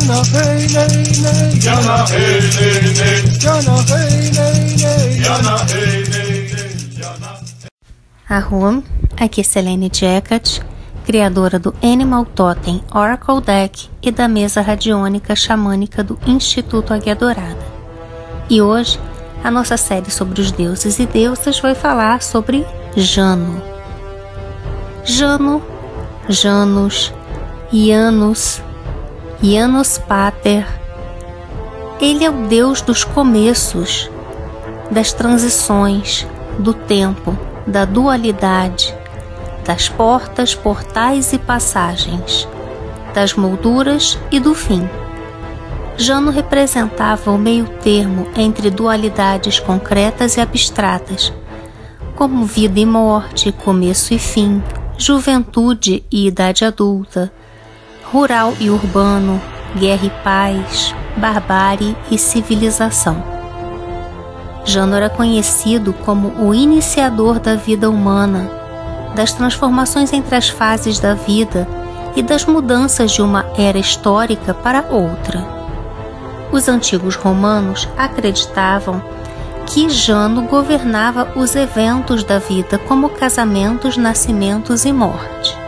Jana hey nei nei Jana hey nei nei Jana hey nei nei Jana hey Jana. Arrum, aqui é Selene Jacket, criadora do Animal Totem Oracle Deck e da mesa radiônica xamânica do Instituto Águia Dourada. E hoje, a nossa série sobre os deuses e deusas vai falar sobre Jano. Jano, Janus, Janus, Janus Pater. Ele é o deus dos começos, das transições, do tempo, da dualidade, das portas, portais e passagens, das molduras e do fim. Jano representava o meio-termo entre dualidades concretas e abstratas, como vida e morte, começo e fim, juventude e idade adulta, rural e urbano, guerra e paz, barbárie e civilização. Jano era conhecido como o iniciador da vida humana, das transformações entre as fases da vida e das mudanças de uma era histórica para outra. Os antigos romanos acreditavam que Jano governava os eventos da vida, como casamentos, nascimentos e morte.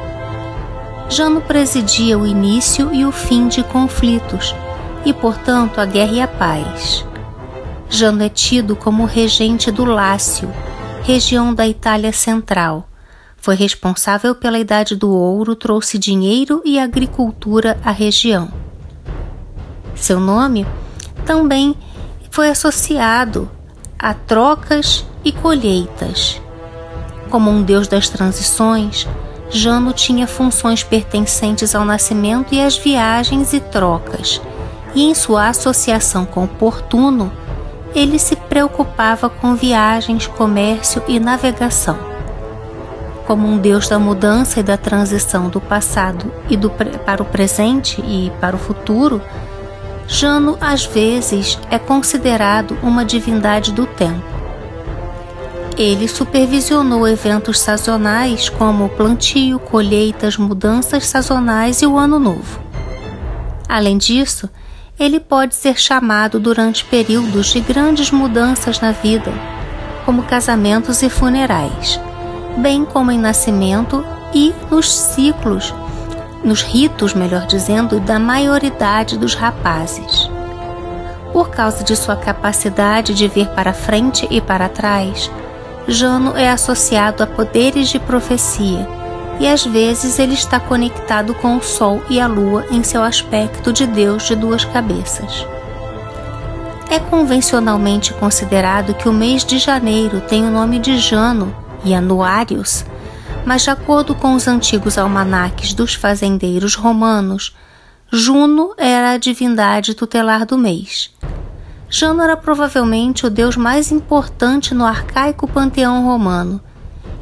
Jano presidia o início e o fim de conflitos e, portanto, a guerra e a paz. Jano é tido como regente do Lácio, região da Itália Central. Foi responsável pela Idade do Ouro, trouxe dinheiro e agricultura à região. Seu nome também foi associado a trocas e colheitas. Como um deus das transições, Jano tinha funções pertencentes ao nascimento e às viagens e trocas, e em sua associação com Portuno, ele se preocupava com viagens, comércio e navegação. Como um deus da mudança e da transição do passado e do para o presente e para o futuro, Jano às vezes é considerado uma divindade do tempo. Ele supervisionou eventos sazonais como plantio, colheitas, mudanças sazonais e o Ano Novo. Além disso, ele pode ser chamado durante períodos de grandes mudanças na vida, como casamentos e funerais, bem como em nascimento e nos ciclos nos ritos, melhor dizendo, da maioridade dos rapazes. Por causa de sua capacidade de ver para frente e para trás, Jano é associado a poderes de profecia e às vezes ele está conectado com o Sol e a Lua em seu aspecto de Deus de duas cabeças. É convencionalmente considerado que o mês de janeiro tem o nome de Jano e Anuários mas de acordo com os antigos almanaques dos fazendeiros romanos, Juno era a divindade tutelar do mês. Jano era provavelmente o deus mais importante no arcaico panteão romano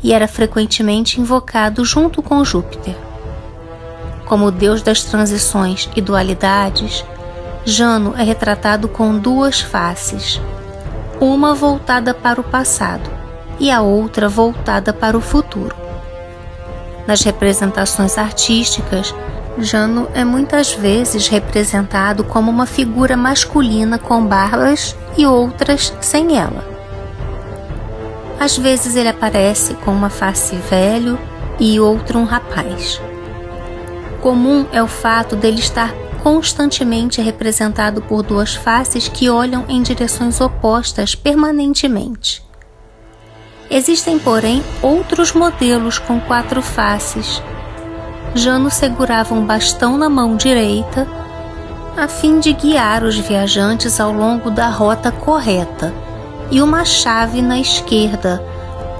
e era frequentemente invocado junto com Júpiter. Como deus das transições e dualidades, Jano é retratado com duas faces, uma voltada para o passado e a outra voltada para o futuro. Nas representações artísticas, Jano é muitas vezes representado como uma figura masculina com barbas e outras sem ela. Às vezes ele aparece com uma face velho e outro um rapaz. Comum é o fato dele estar constantemente representado por duas faces que olham em direções opostas permanentemente. Existem, porém, outros modelos com quatro faces. Jano segurava um bastão na mão direita a fim de guiar os viajantes ao longo da rota correta e uma chave na esquerda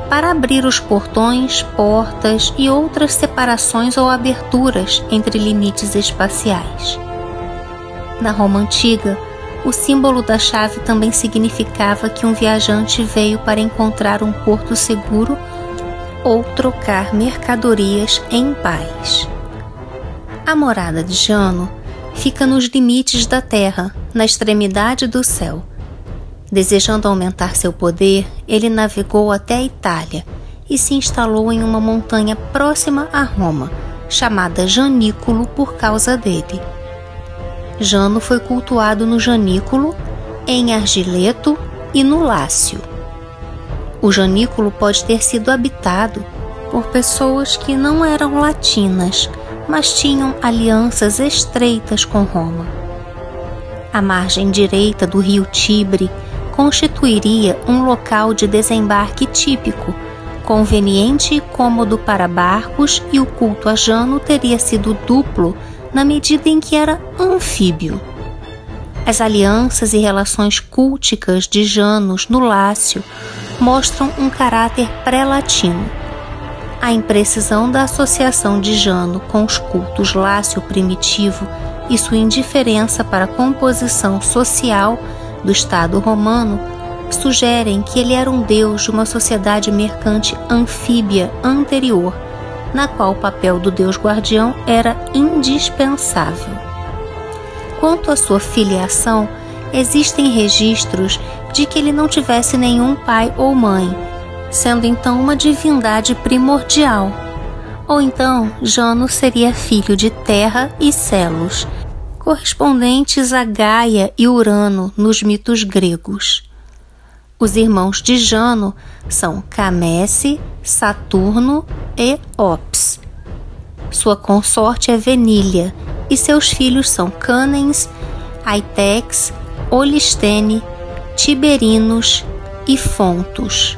para abrir os portões, portas e outras separações ou aberturas entre limites espaciais. Na Roma antiga, o símbolo da chave também significava que um viajante veio para encontrar um porto seguro ou trocar mercadorias em paz. A morada de Jano fica nos limites da terra, na extremidade do céu. Desejando aumentar seu poder, ele navegou até a Itália e se instalou em uma montanha próxima a Roma, chamada Janículo por causa dele. Jano foi cultuado no Janículo, em Argileto e no Lácio. O Janículo pode ter sido habitado por pessoas que não eram latinas, mas tinham alianças estreitas com Roma. A margem direita do rio Tibre constituiria um local de desembarque típico, conveniente e cômodo para barcos, e o culto a Jano teria sido duplo na medida em que era anfíbio. As alianças e relações culticas de Janos no Lácio mostram um caráter pré-latino. A imprecisão da associação de Jano com os cultos lácio primitivo e sua indiferença para a composição social do Estado romano sugerem que ele era um deus de uma sociedade mercante anfíbia anterior, na qual o papel do deus guardião era indispensável. Quanto à sua filiação, existem registros de que ele não tivesse nenhum pai ou mãe, sendo então uma divindade primordial. Ou então, Jano seria filho de Terra e Celos, correspondentes a Gaia e Urano nos mitos gregos. Os irmãos de Jano são Camesse, Saturno e Ops. Sua consorte é Venília e seus filhos são Cânens, Aitex, Olistene, Tiberinos e Fontos.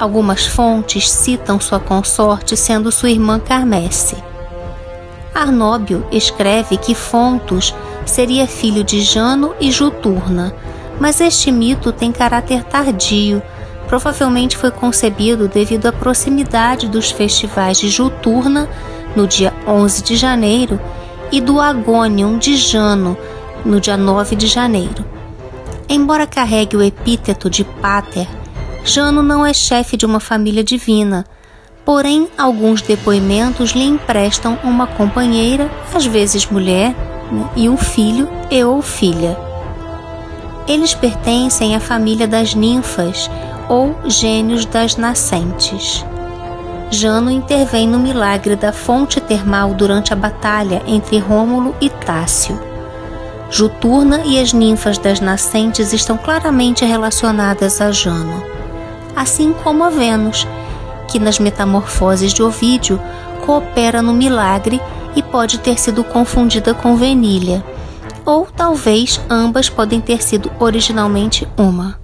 Algumas fontes citam sua consorte sendo sua irmã Carmesse. Arnóbio escreve que Fontos seria filho de Jano e Juturna, mas este mito tem caráter tardio. Provavelmente foi concebido devido à proximidade dos festivais de Juturna, no dia 11 de janeiro, e do Agonium de Jano, no dia 9 de janeiro. Embora carregue o epíteto de Pater, Jano não é chefe de uma família divina porém alguns depoimentos lhe emprestam uma companheira, às vezes mulher, né, e um filho e ou filha. Eles pertencem à família das ninfas ou gênios das nascentes. Jano intervém no milagre da fonte termal durante a batalha entre Rômulo e Tácio. Juturna e as ninfas das nascentes estão claramente relacionadas a Jano, assim como a Vênus, que nas metamorfoses de Ovídio coopera no milagre e pode ter sido confundida com Venília, ou talvez ambas podem ter sido originalmente uma.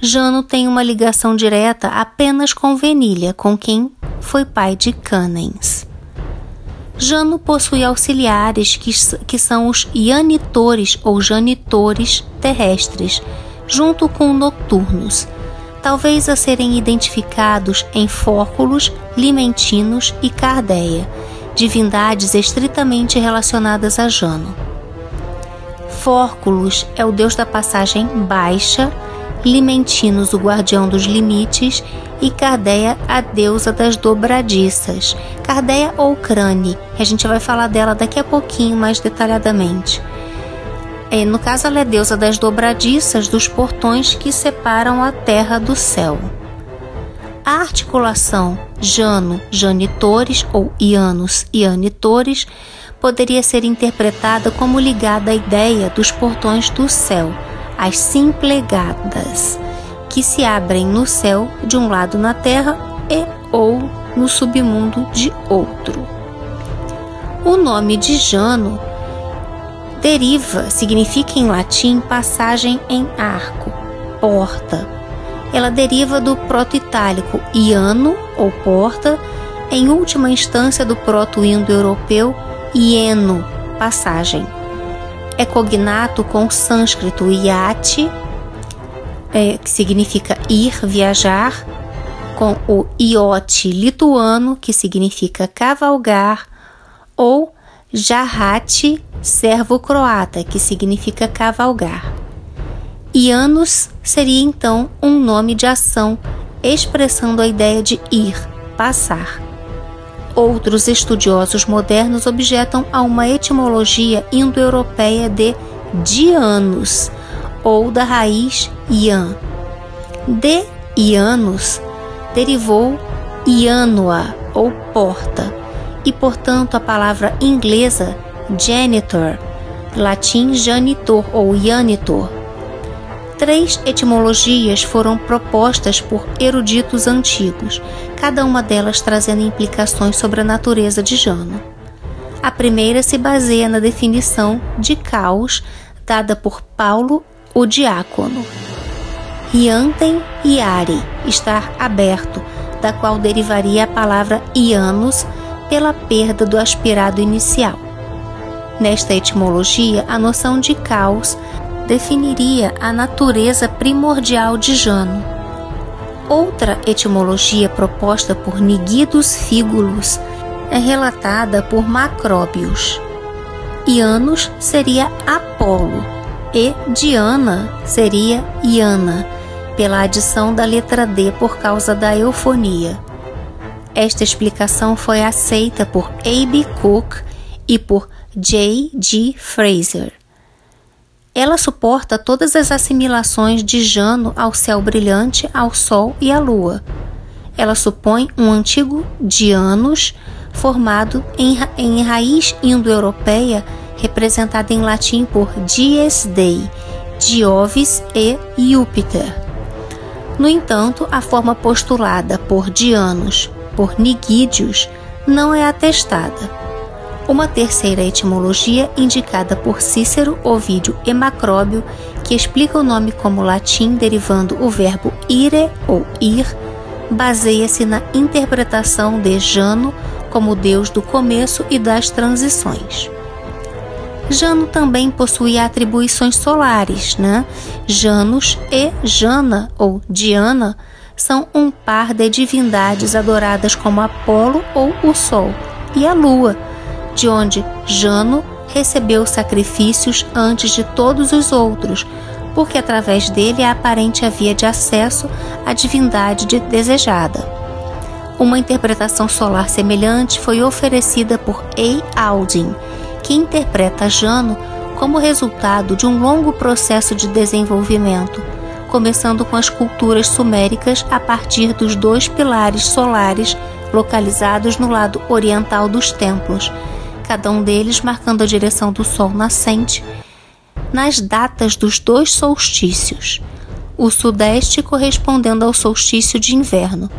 Jano tem uma ligação direta apenas com Venília, com quem foi pai de Cânens. Jano possui auxiliares que, que são os ianitores ou janitores terrestres, junto com noturnos, talvez a serem identificados em Fórculos, Limentinos e Cardeia, divindades estritamente relacionadas a Jano. Fórculos é o deus da passagem baixa, Limentinos o guardião dos limites e Cardeia a deusa das dobradiças. Cardeia ou Crane, a gente vai falar dela daqui a pouquinho mais detalhadamente. É, no caso, ela é deusa das dobradiças dos portões que separam a terra do céu. A articulação Jano, Janitores ou Ianos, Ianitores poderia ser interpretada como ligada à ideia dos portões do céu, as simplegadas, que se abrem no céu de um lado na terra e ou no submundo de outro. O nome de Jano Deriva significa em latim passagem em arco, porta. Ela deriva do proto-itálico iano ou porta, em última instância do proto-indo-europeu ieno, passagem. É cognato com o sânscrito iate, é, que significa ir, viajar, com o iote lituano, que significa cavalgar, ou jarrate servo croata, que significa cavalgar. Ianos seria então um nome de ação expressando a ideia de ir, passar. Outros estudiosos modernos objetam a uma etimologia indo-europeia de dianos, ou da raiz ian. De Ianos derivou Ianoa, ou porta, e portanto a palavra inglesa janitor latim janitor ou janitor. Três etimologias foram propostas por eruditos antigos, cada uma delas trazendo implicações sobre a natureza de Jano. A primeira se baseia na definição de caos dada por Paulo, o diácono. Riantem iare, estar aberto, da qual derivaria a palavra ianos pela perda do aspirado inicial. Nesta etimologia, a noção de caos definiria a natureza primordial de Jano. Outra etimologia proposta por Niguidos Fígulos é relatada por Macróbios. Ianos seria Apolo e Diana seria Iana, pela adição da letra D por causa da eufonia. Esta explicação foi aceita por A.B. Cook e por J. G. Fraser. Ela suporta todas as assimilações de Jano ao céu brilhante, ao Sol e à Lua. Ela supõe um antigo Dianos formado em, em raiz indo-europeia representada em latim por Dies Dei, Diovis e Júpiter. No entanto, a forma postulada por Dianos por Nigídios não é atestada. Uma terceira etimologia, indicada por Cícero, Ovídio e Macróbio, que explica o nome como latim derivando o verbo ire ou ir, baseia-se na interpretação de Jano como deus do começo e das transições. Jano também possuía atribuições solares, né? Janus e Jana ou Diana são um par de divindades adoradas como Apolo ou o Sol e a Lua de onde Jano recebeu sacrifícios antes de todos os outros, porque através dele a aparente havia de acesso à divindade de desejada. Uma interpretação solar semelhante foi oferecida por A. Aldin, que interpreta Jano como resultado de um longo processo de desenvolvimento, começando com as culturas suméricas a partir dos dois pilares solares localizados no lado oriental dos templos, cada um deles marcando a direção do sol nascente nas datas dos dois solstícios, o sudeste correspondendo ao solstício de inverno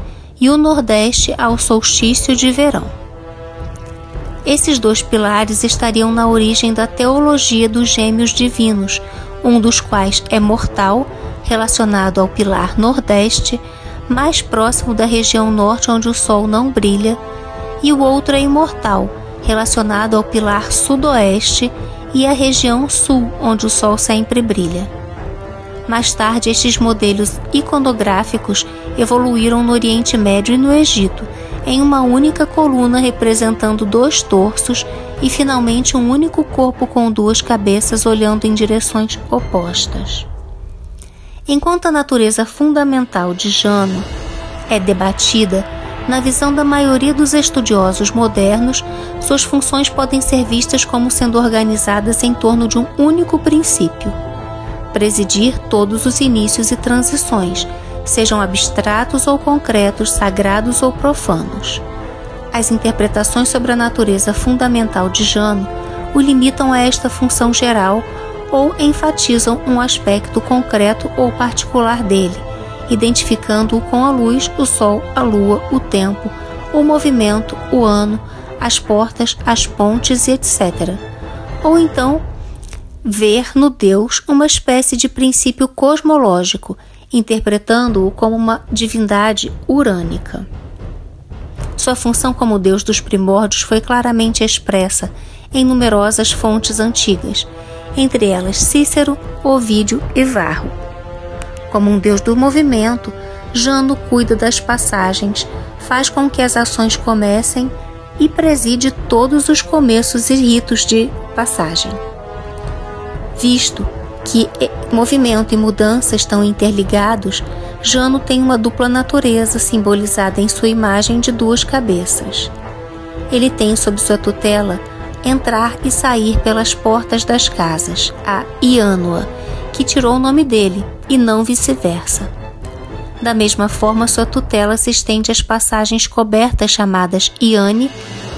e o nordeste ao solstício de verão. Esses dois pilares estariam na origem da teologia dos gêmeos divinos, um dos quais é mortal, relacionado ao pilar nordeste, mais próximo da região norte onde o sol não brilha, e o outro é imortal, relacionado ao pilar sudoeste e à região sul, onde o sol sempre brilha. Mais tarde, estes modelos iconográficos evoluíram no Oriente Médio e no Egito, em uma única coluna representando dois torsos e finalmente um único corpo com duas cabeças olhando em direções opostas. Enquanto a natureza fundamental de Jano é debatida, na visão da maioria dos estudiosos modernos, suas funções podem ser vistas como sendo organizadas em torno de um único princípio: presidir todos os inícios e transições, sejam abstratos ou concretos, sagrados ou profanos. As interpretações sobre a natureza fundamental de Jano o limitam a esta função geral ou enfatizam um aspecto concreto ou particular dele, identificando-o com a luz, o sol, a lua, o tempo, o movimento, o ano, as portas, as pontes e etc. Ou então, ver no Deus uma espécie de princípio cosmológico, interpretando-o como uma divindade urânica. Sua função como Deus dos primórdios foi claramente expressa em numerosas fontes antigas, entre elas Cícero, Ovídio e Varro. Como um deus do movimento, Jano cuida das passagens, faz com que as ações comecem e preside todos os começos e ritos de passagem. Visto que movimento e mudança estão interligados, Jano tem uma dupla natureza simbolizada em sua imagem de duas cabeças. Ele tem sob sua tutela entrar e sair pelas portas das casas, a Iânua, que tirou o nome dele, e não vice-versa. Da mesma forma, sua tutela se estende às passagens cobertas chamadas Iane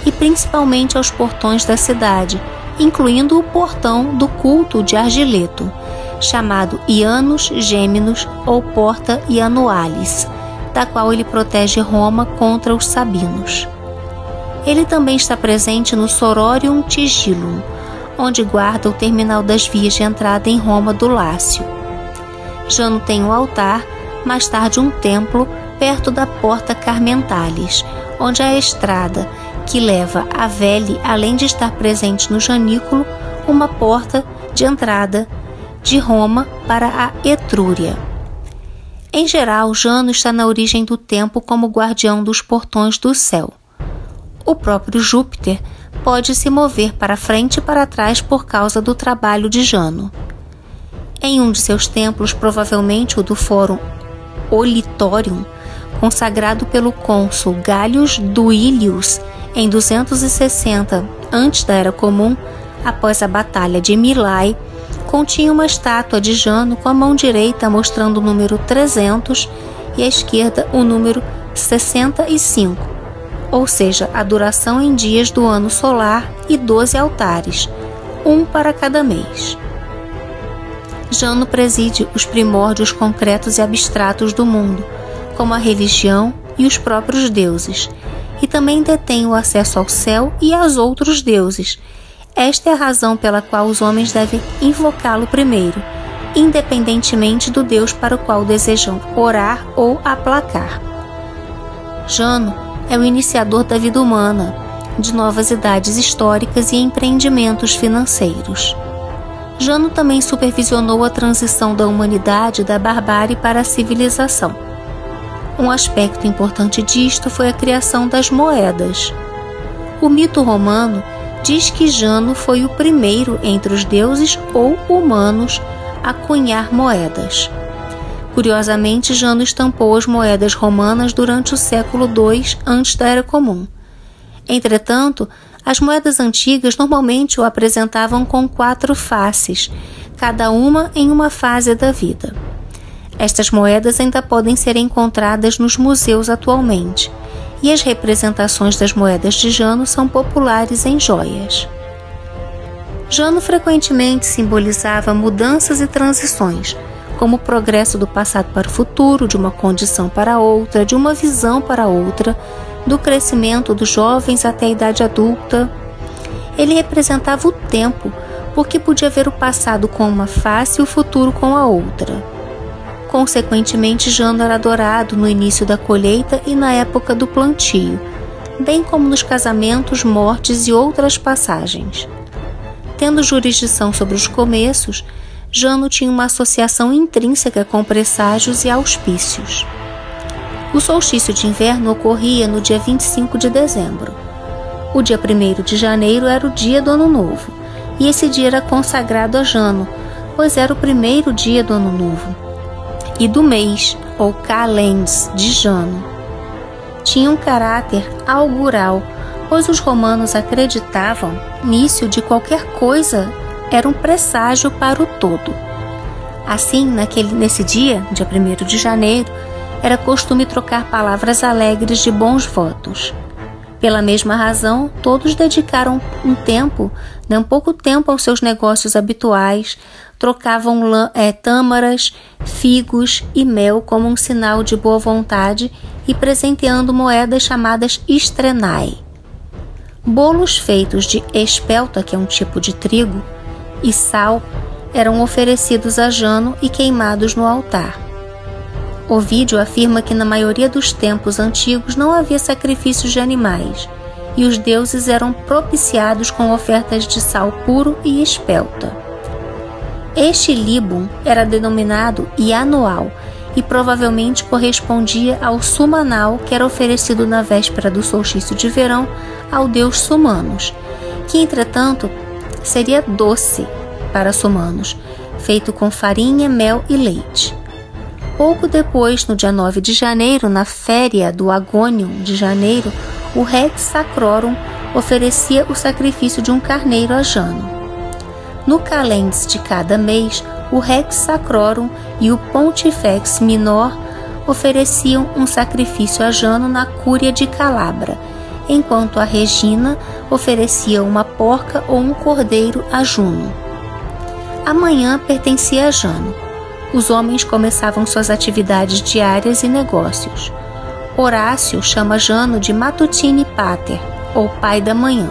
e principalmente aos portões da cidade, incluindo o portão do culto de Argileto, chamado Ianus Gêmenos ou Porta Ianualis, da qual ele protege Roma contra os sabinos. Ele também está presente no Sororium Tigilum, onde guarda o terminal das vias de entrada em Roma do Lácio. Jano tem um altar, mais tarde um templo, perto da Porta Carmentalis, onde a estrada que leva a Vele, além de estar presente no Janículo, uma porta de entrada de Roma para a Etrúria. Em geral, Jano está na origem do tempo como guardião dos portões do céu. O próprio Júpiter pode se mover para frente e para trás por causa do trabalho de Jano. Em um de seus templos, provavelmente o do Fórum Olitorium, consagrado pelo cônsul Gaius Duilius em 260 antes da Era Comum, após a Batalha de Milai, continha uma estátua de Jano com a mão direita mostrando o número 300 e a esquerda o número 65, ou seja, a duração em dias do ano solar e 12 altares, um para cada mês. Jano preside os primórdios concretos e abstratos do mundo, como a religião e os próprios deuses, e também detém o acesso ao céu e aos outros deuses. Esta é a razão pela qual os homens devem invocá-lo primeiro, independentemente do Deus para o qual desejam orar ou aplacar. Jano é o iniciador da vida humana, de novas idades históricas e empreendimentos financeiros. Jano também supervisionou a transição da humanidade da barbárie para a civilização. Um aspecto importante disto foi a criação das moedas. O mito romano diz que Jano foi o primeiro entre os deuses ou humanos a cunhar moedas. Curiosamente, Jano estampou as moedas romanas durante o século II antes da Era Comum. Entretanto, as moedas antigas normalmente o apresentavam com quatro faces, cada uma em uma fase da vida. Estas moedas ainda podem ser encontradas nos museus atualmente, e as representações das moedas de Jano são populares em joias. Jano frequentemente simbolizava mudanças e transições, como o progresso do passado para o futuro, de uma condição para outra, de uma visão para outra, do crescimento dos jovens até a idade adulta. Ele representava o tempo, porque podia ver o passado com uma face e o futuro com a outra. Consequentemente, Jano era adorado no início da colheita e na época do plantio, bem como nos casamentos, mortes e outras passagens. Tendo jurisdição sobre os começos, Jano tinha uma associação intrínseca com presságios e auspícios. O solstício de inverno ocorria no dia 25 de dezembro. O dia 1 de janeiro era o dia do Ano Novo, e esse dia era consagrado a Jano, pois era o primeiro dia do Ano Novo, e do mês, ou calends, de Jano. Tinha um caráter augural, pois os romanos acreditavam início de qualquer coisa era um presságio para o todo. Assim, naquele, nesse dia, dia 1 de janeiro, era costume trocar palavras alegres de bons votos. Pela mesma razão, todos dedicaram um tempo, um pouco tempo aos seus negócios habituais, trocavam é, tâmaras, figos e mel como um sinal de boa vontade e presenteando moedas chamadas estrenai. Bolos feitos de espelta, que é um tipo de trigo, e sal eram oferecidos a Jano e queimados no altar. Ovídio afirma que na maioria dos tempos antigos não havia sacrifícios de animais, e os deuses eram propiciados com ofertas de sal puro e espelta. Este libum era denominado ianual e provavelmente correspondia ao sumanal que era oferecido na véspera do solstício de verão ao deus Sumanos, que entretanto seria doce para Sumanos, feito com farinha, mel e leite. Pouco depois, no dia 9 de janeiro, na féria do Agônio de janeiro, o Rex Sacrorum oferecia o sacrifício de um carneiro a Jano. No calendes de cada mês, o Rex Sacrorum e o Pontifex Minor ofereciam um sacrifício a Jano na Cúria de Calabra, enquanto a Regina oferecia uma porca ou um cordeiro a Juno. A manhã pertencia a Jano. Os homens começavam suas atividades diárias e negócios. Horácio chama Jano de Matutine Pater, ou pai da manhã.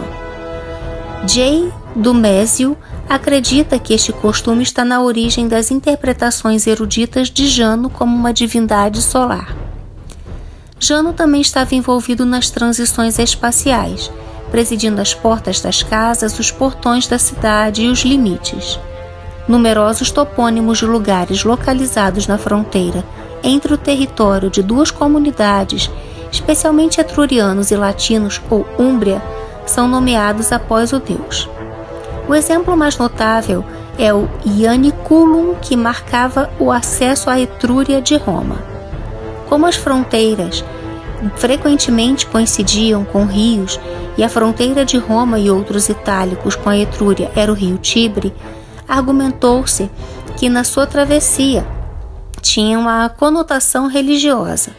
J. Dumésio acredita que este costume está na origem das interpretações eruditas de Jano como uma divindade solar. Jano também estava envolvido nas transições espaciais, presidindo as portas das casas, os portões da cidade e os limites. Numerosos topônimos de lugares localizados na fronteira entre o território de duas comunidades, especialmente etrurianos e latinos ou Úmbria, são nomeados após o deus. O exemplo mais notável é o Ianiculum, que marcava o acesso à Etrúria de Roma. Como as fronteiras frequentemente coincidiam com rios e a fronteira de Roma e outros itálicos com a Etrúria era o rio Tibre, argumentou-se que na sua travessia tinha uma conotação religiosa.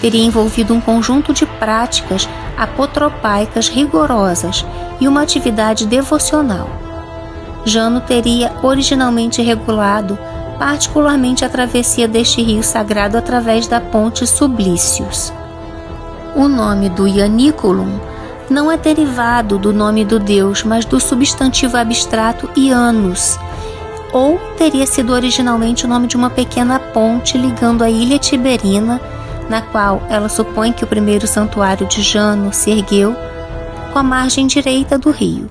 Teria envolvido um conjunto de práticas apotropaicas rigorosas e uma atividade devocional. Jano teria originalmente regulado particularmente a travessia deste rio sagrado através da ponte Sublícios. O nome do Ianiculum não é derivado do nome do deus, mas do substantivo abstrato Ianus, ou teria sido originalmente o nome de uma pequena ponte ligando a ilha Tiberina, na qual ela supõe que o primeiro santuário de Jano se ergueu, com a margem direita do rio.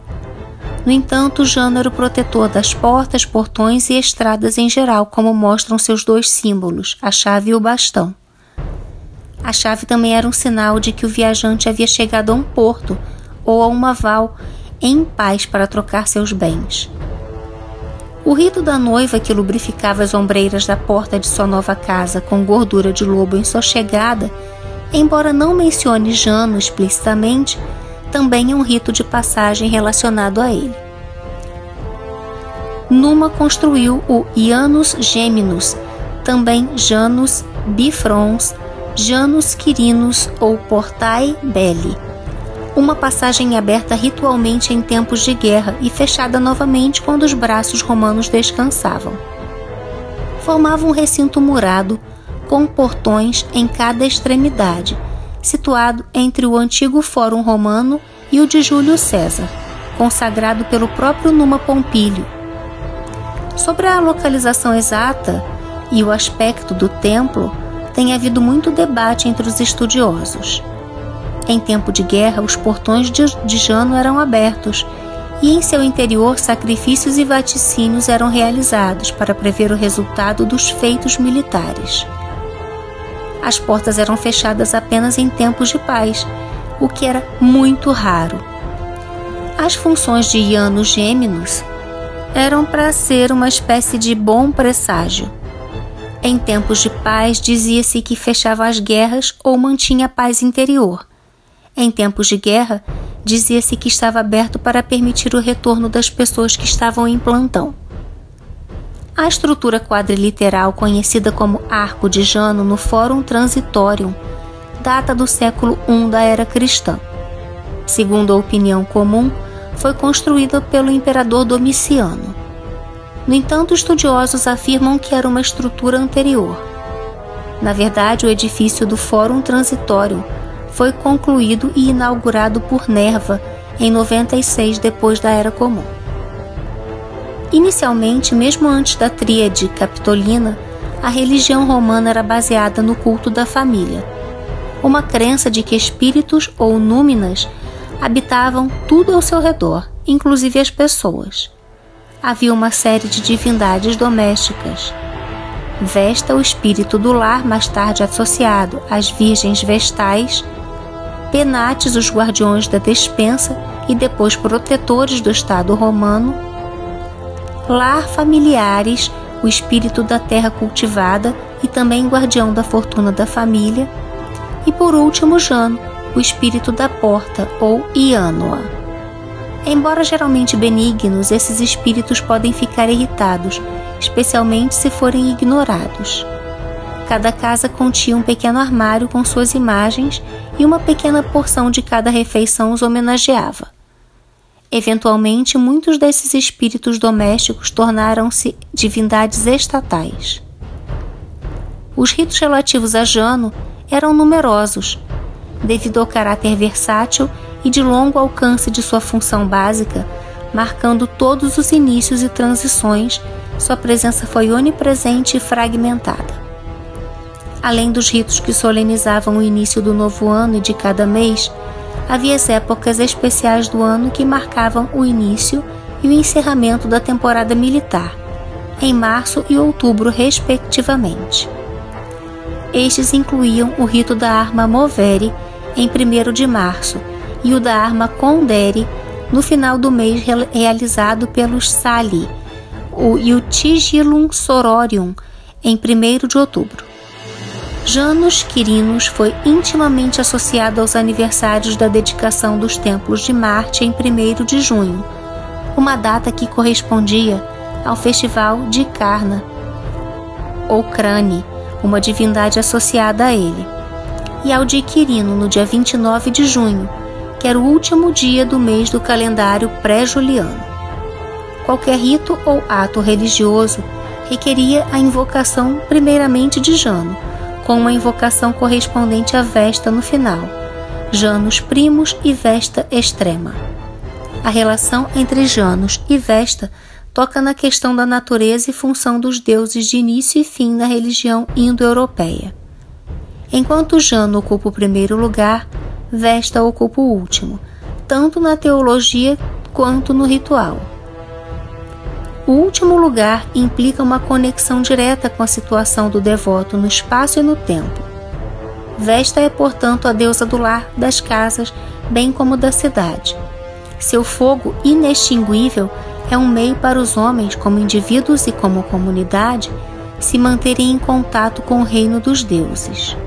No entanto, Jano era o protetor das portas, portões e estradas em geral, como mostram seus dois símbolos, a chave e o bastão. A chave também era um sinal de que o viajante havia chegado a um porto ou a uma val em paz para trocar seus bens. O rito da noiva que lubrificava as ombreiras da porta de sua nova casa com gordura de lobo em sua chegada, embora não mencione Jano explicitamente, também é um rito de passagem relacionado a ele. Numa construiu o Janus Geminus, também Janus Bifrons, Janus Quirinus ou Portae Belli, uma passagem aberta ritualmente em tempos de guerra e fechada novamente quando os braços romanos descansavam. Formava um recinto murado com portões em cada extremidade situado entre o antigo Fórum Romano e o de Júlio César, consagrado pelo próprio Numa Pompílio. Sobre a localização exata e o aspecto do templo, tem havido muito debate entre os estudiosos. Em tempo de guerra, os portões de Jano eram abertos e em seu interior sacrifícios e vaticínios eram realizados para prever o resultado dos feitos militares as portas eram fechadas apenas em tempos de paz, o que era muito raro. As funções de Janus Gêmeos eram para ser uma espécie de bom presságio. Em tempos de paz, dizia-se que fechava as guerras ou mantinha a paz interior. Em tempos de guerra, dizia-se que estava aberto para permitir o retorno das pessoas que estavam em plantão. A estrutura quadriliteral conhecida como Arco de Jano no Fórum Transitorium data do século I da era cristã. Segundo a opinião comum, foi construída pelo imperador Domiciano. No entanto, estudiosos afirmam que era uma estrutura anterior. Na verdade, o edifício do Fórum Transitório foi concluído e inaugurado por Nerva em 96 depois da Era Comum. Inicialmente, mesmo antes da tríade capitolina, a religião romana era baseada no culto da família, uma crença de que espíritos ou núminas habitavam tudo ao seu redor, inclusive as pessoas. Havia uma série de divindades domésticas. Vesta, o espírito do lar, mais tarde associado às virgens vestais, Penates, os guardiões da despensa e depois protetores do Estado romano, lar familiares, o espírito da terra cultivada e também guardião da fortuna da família, e por último Jano, o espírito da porta ou Ianoa. Embora geralmente benignos, esses espíritos podem ficar irritados, especialmente se forem ignorados. Cada casa continha um pequeno armário com suas imagens e uma pequena porção de cada refeição os homenageava. Eventualmente, muitos desses espíritos domésticos tornaram-se divindades estatais. Os ritos relativos a Jano eram numerosos, devido ao caráter versátil e de longo alcance de sua função básica, marcando todos os inícios e transições, sua presença foi onipresente e fragmentada. Além dos ritos que solenizavam o início do novo ano e de cada mês, havia as épocas especiais do ano que marcavam o início e o encerramento da temporada militar, em março e outubro, respectivamente. Estes incluíam o rito da arma Movere, em 1 de março, e o da arma Condere, no final do mês, realizado pelos Sali, e o Tigilum Sororium, em 1 de outubro. Janus Quirinus foi intimamente associado aos aniversários da dedicação dos templos de Marte em 1 de junho, uma data que correspondia ao festival de Karna, ou Crane, uma divindade associada a ele, e ao de Quirino no dia 29 de junho, que era o último dia do mês do calendário pré-juliano. Qualquer rito ou ato religioso requeria a invocação primeiramente de Jano, com uma invocação correspondente à Vesta no final, Janus primos e Vesta extrema. A relação entre Janus e Vesta toca na questão da natureza e função dos deuses de início e fim na religião indo-europeia. Enquanto Jano ocupa o primeiro lugar, Vesta ocupa o último, tanto na teologia quanto no ritual. O último lugar implica uma conexão direta com a situação do devoto no espaço e no tempo. Vesta é, portanto, a deusa do lar, das casas, bem como da cidade. Seu fogo inextinguível é um meio para os homens, como indivíduos e como comunidade, se manterem em contato com o reino dos deuses.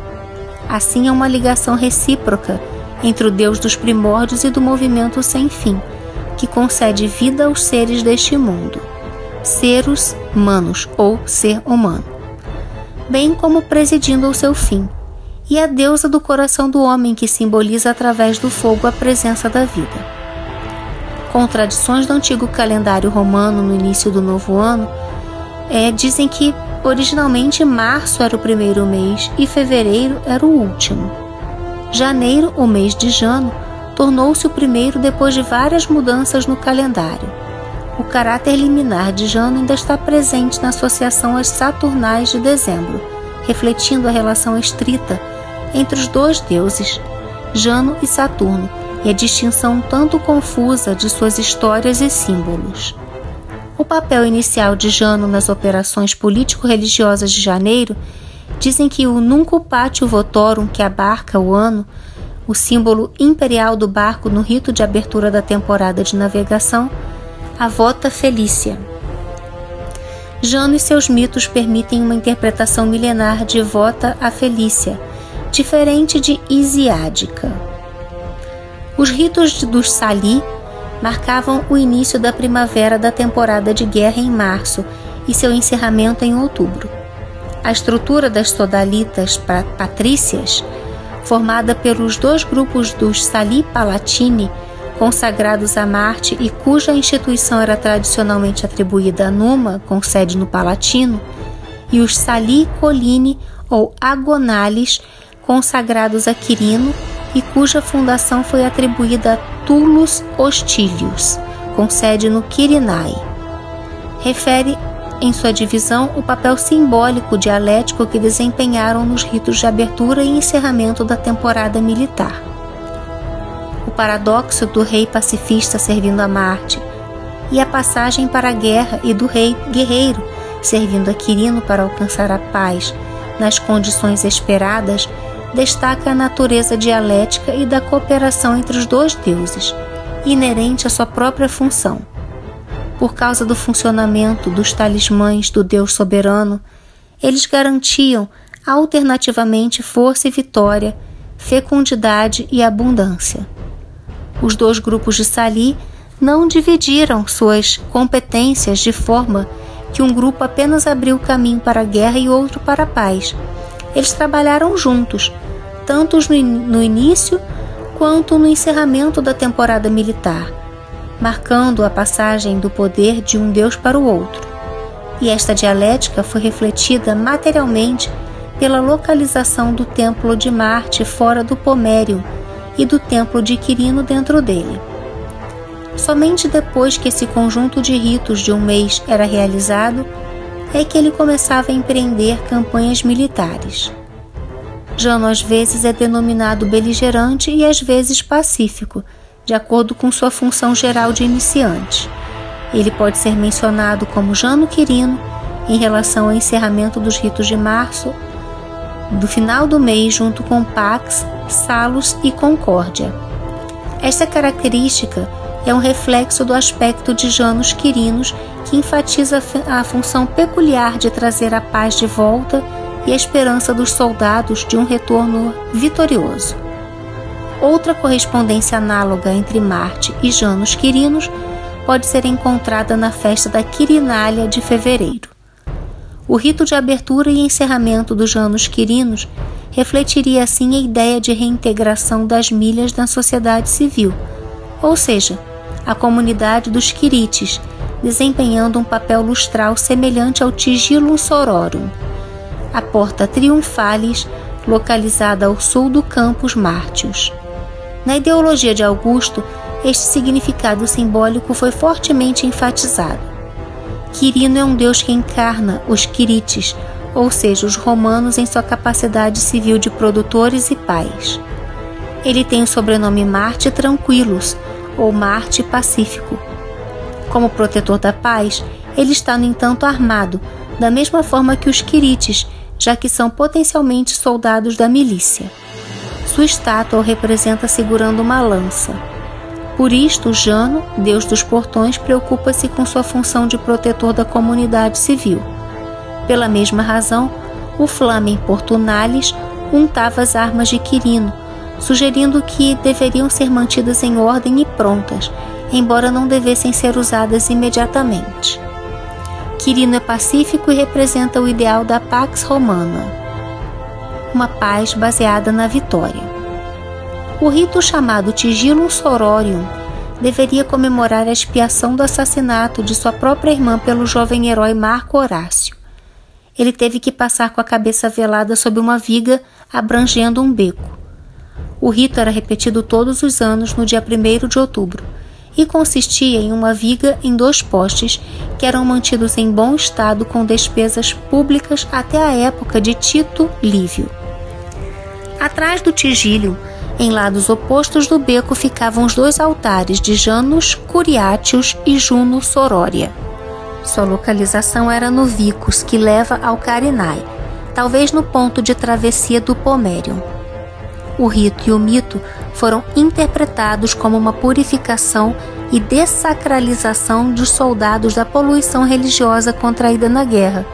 Assim, é uma ligação recíproca entre o Deus dos primórdios e do movimento sem fim, que concede vida aos seres deste mundo seres humanos ou ser humano, bem como presidindo ao seu fim, e a deusa do coração do homem que simboliza através do fogo a presença da vida. Com tradições do antigo calendário romano no início do novo ano, é, dizem que originalmente março era o primeiro mês e fevereiro era o último. Janeiro, o mês de Jano, tornou-se o primeiro depois de várias mudanças no calendário o caráter liminar de Jano ainda está presente na associação às Saturnais de dezembro, refletindo a relação estrita entre os dois deuses, Jano e Saturno, e a distinção tanto confusa de suas histórias e símbolos. O papel inicial de Jano nas operações político-religiosas de janeiro dizem que o Nunco Patio Votorum, que abarca o ano, o símbolo imperial do barco no rito de abertura da temporada de navegação, a Vota Felícia. Jano e seus mitos permitem uma interpretação milenar de Vota a Felícia, diferente de Isiádica. Os ritos dos Sali marcavam o início da primavera da temporada de guerra em março e seu encerramento em outubro. A estrutura das sodalitas patrícias, formada pelos dois grupos dos Sali Palatini, consagrados a Marte e cuja instituição era tradicionalmente atribuída a Numa, com sede no Palatino, e os Sali Colline ou Agonales, consagrados a Quirino e cuja fundação foi atribuída a Tullus Hostilius, com sede no Quirinae. Refere em sua divisão o papel simbólico dialético que desempenharam nos ritos de abertura e encerramento da temporada militar paradoxo do rei pacifista servindo a Marte, e a passagem para a guerra e do rei guerreiro servindo a Quirino para alcançar a paz nas condições esperadas, destaca a natureza dialética e da cooperação entre os dois deuses, inerente à sua própria função. Por causa do funcionamento dos talismãs do Deus soberano, eles garantiam alternativamente força e vitória, fecundidade e abundância. Os dois grupos de Sali não dividiram suas competências de forma que um grupo apenas abriu caminho para a guerra e outro para a paz, eles trabalharam juntos, tanto no início quanto no encerramento da temporada militar, marcando a passagem do poder de um deus para o outro. E esta dialética foi refletida materialmente pela localização do templo de Marte fora do Pomério e do templo de Quirino dentro dele. Somente depois que esse conjunto de ritos de um mês era realizado é que ele começava a empreender campanhas militares. Jano às vezes é denominado beligerante e às vezes pacífico, de acordo com sua função geral de iniciante. Ele pode ser mencionado como Jano Quirino em relação ao encerramento dos ritos de março, do final do mês, junto com Pax, Salus e Concórdia. Esta característica é um reflexo do aspecto de Janos Quirinos que enfatiza a função peculiar de trazer a paz de volta e a esperança dos soldados de um retorno vitorioso. Outra correspondência análoga entre Marte e Janos Quirinos pode ser encontrada na festa da Quirinália de fevereiro. O rito de abertura e encerramento dos Janos Quirinos refletiria assim a ideia de reintegração das milhas na sociedade civil, ou seja, a comunidade dos Quirites, desempenhando um papel lustral semelhante ao Tigilum Sororum, a porta Triunfalis, localizada ao sul do Campus Mártios. Na ideologia de Augusto, este significado simbólico foi fortemente enfatizado. Quirino é um deus que encarna os Quirites, ou seja, os romanos em sua capacidade civil de produtores e pais. Ele tem o sobrenome Marte Tranquilos, ou Marte Pacífico. Como protetor da paz, ele está, no entanto, armado, da mesma forma que os Quirites, já que são potencialmente soldados da milícia. Sua estátua o representa segurando uma lança. Por isto, Jano, deus dos portões, preocupa-se com sua função de protetor da comunidade civil. Pela mesma razão, o Flamen Portunalis untava as armas de Quirino, sugerindo que deveriam ser mantidas em ordem e prontas, embora não devessem ser usadas imediatamente. Quirino é pacífico e representa o ideal da Pax Romana, uma paz baseada na vitória. O rito chamado Tigilum Sororium deveria comemorar a expiação do assassinato de sua própria irmã pelo jovem herói Marco Horácio. Ele teve que passar com a cabeça velada sob uma viga abrangendo um beco. O rito era repetido todos os anos no dia 1 de outubro e consistia em uma viga em dois postes que eram mantidos em bom estado com despesas públicas até a época de Tito Lívio. Atrás do tigílio, em lados opostos do beco, ficavam os dois altares de Janus Curiatius e Juno Sorória. Sua localização era no Vicus, que leva ao Carinai, talvez no ponto de travessia do Pomerium. O rito e o mito foram interpretados como uma purificação e dessacralização dos soldados da poluição religiosa contraída na guerra,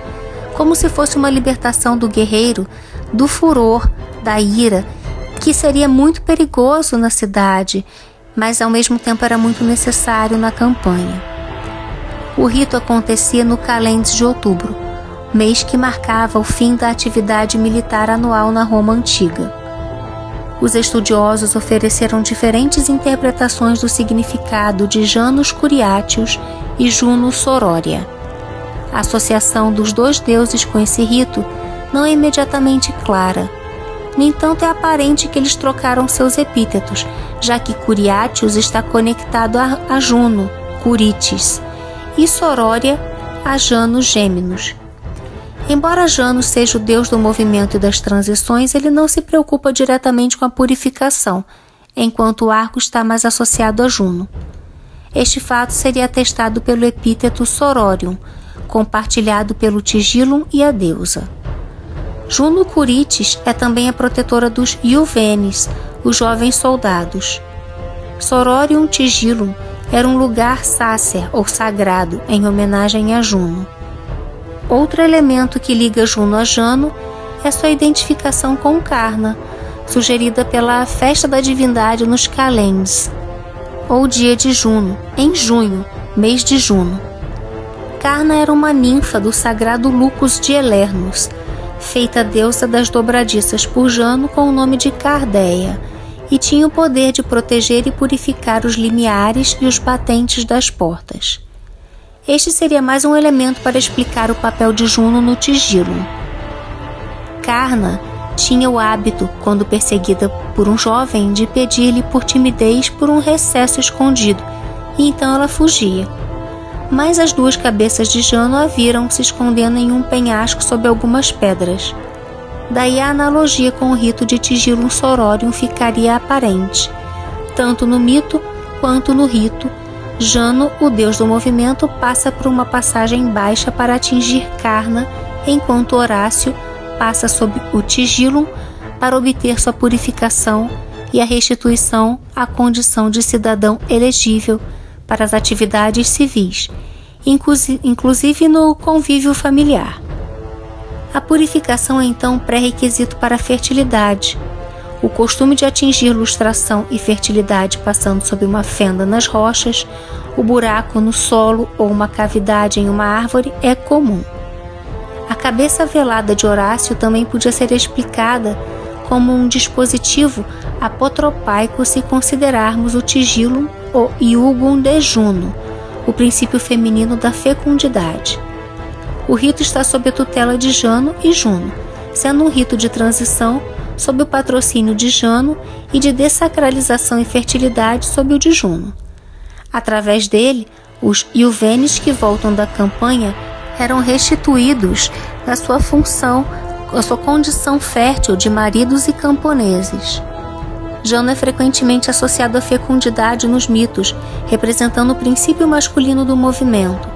como se fosse uma libertação do guerreiro do furor, da ira, que seria muito perigoso na cidade, mas ao mesmo tempo era muito necessário na campanha. O rito acontecia no Calends de outubro, mês que marcava o fim da atividade militar anual na Roma antiga. Os estudiosos ofereceram diferentes interpretações do significado de Janus Curiatius e Juno Sororia. A associação dos dois deuses com esse rito não é imediatamente clara. No entanto, é aparente que eles trocaram seus epítetos, já que Curiatius está conectado a Juno, Curites, e Sororia a Janus Gêmeos, Embora Janus seja o deus do movimento e das transições, ele não se preocupa diretamente com a purificação, enquanto o arco está mais associado a Juno. Este fato seria atestado pelo epíteto Sororium, compartilhado pelo Tigilum e a deusa. Juno Curites é também a protetora dos Iuvenes, os jovens soldados. Sororium Tigilum era um lugar sácer ou sagrado em homenagem a Juno. Outro elemento que liga Juno a Jano é sua identificação com Carna, sugerida pela festa da divindade nos Calends, ou dia de Juno, em junho, mês de Juno. Carna era uma ninfa do sagrado Lucus de Elernos, feita deusa das dobradiças por Jano com o nome de Cardeia, e tinha o poder de proteger e purificar os limiares e os batentes das portas. Este seria mais um elemento para explicar o papel de Juno no Tigilo. Karna tinha o hábito, quando perseguida por um jovem, de pedir-lhe por timidez por um recesso escondido, e então ela fugia. Mas as duas cabeças de Jano a viram se escondendo em um penhasco sob algumas pedras. Daí a analogia com o rito de Tigilum Sororium ficaria aparente. Tanto no mito quanto no rito, Jano, o deus do movimento, passa por uma passagem baixa para atingir Karna, enquanto Horácio passa sob o Tigilum para obter sua purificação e a restituição à condição de cidadão elegível para as atividades civis, inclusive no convívio familiar. A purificação é então pré-requisito para a fertilidade. O costume de atingir lustração e fertilidade passando sob uma fenda nas rochas, o buraco no solo ou uma cavidade em uma árvore é comum. A cabeça velada de Horácio também podia ser explicada como um dispositivo apotropaico se considerarmos o tigilum ou iugum de Juno, o princípio feminino da fecundidade. O rito está sob a tutela de Jano e Juno, sendo um rito de transição sob o patrocínio de Jano e de desacralização e fertilidade sob o de Juno. Através dele, os Iuvenes que voltam da campanha eram restituídos na sua função, a sua condição fértil de maridos e camponeses. Jano é frequentemente associado à fecundidade nos mitos, representando o princípio masculino do movimento,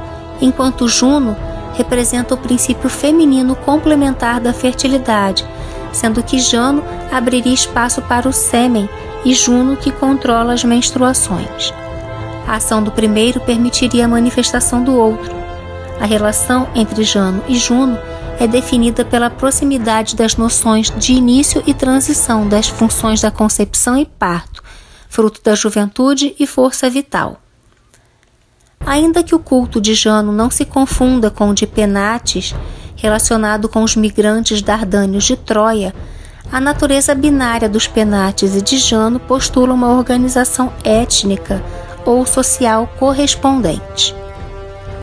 enquanto Juno representa o princípio feminino complementar da fertilidade, sendo que Jano abriria espaço para o sêmen e Juno que controla as menstruações. A ação do primeiro permitiria a manifestação do outro. A relação entre Jano e Juno é definida pela proximidade das noções de início e transição das funções da concepção e parto, fruto da juventude e força vital. Ainda que o culto de Jano não se confunda com o de Penates, relacionado com os migrantes dardânios de Troia, a natureza binária dos Penates e de Jano postula uma organização étnica ou social correspondente.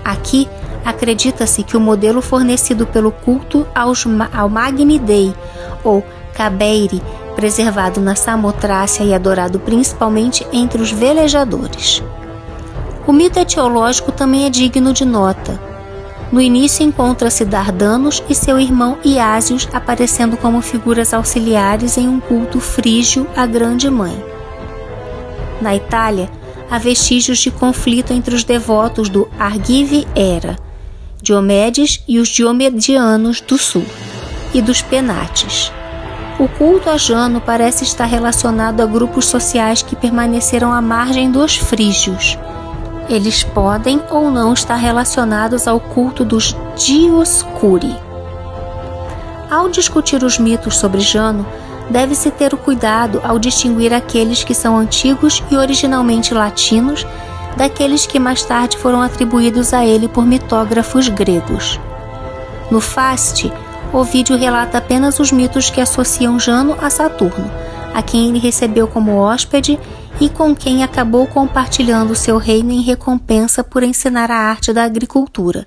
Aqui, acredita-se que o modelo fornecido pelo culto aos, ao Magni Dei, ou Cabeire, preservado na Samotrácia e adorado principalmente entre os velejadores. O mito etiológico também é digno de nota. No início encontra-se Dardanos e seu irmão Iásios aparecendo como figuras auxiliares em um culto frígio à Grande Mãe. Na Itália, há vestígios de conflito entre os devotos do Argive Era, Diomedes e os Diomedianos do Sul, e dos Penates. O culto a Jano parece estar relacionado a grupos sociais que permaneceram à margem dos frígios eles podem ou não estar relacionados ao culto dos Dioscuri. Ao discutir os mitos sobre Jano, deve-se ter o cuidado ao distinguir aqueles que são antigos e originalmente latinos daqueles que mais tarde foram atribuídos a ele por mitógrafos gregos. No Faste, Ovídio relata apenas os mitos que associam Jano a Saturno, a quem ele recebeu como hóspede e com quem acabou compartilhando seu reino em recompensa por ensinar a arte da agricultura,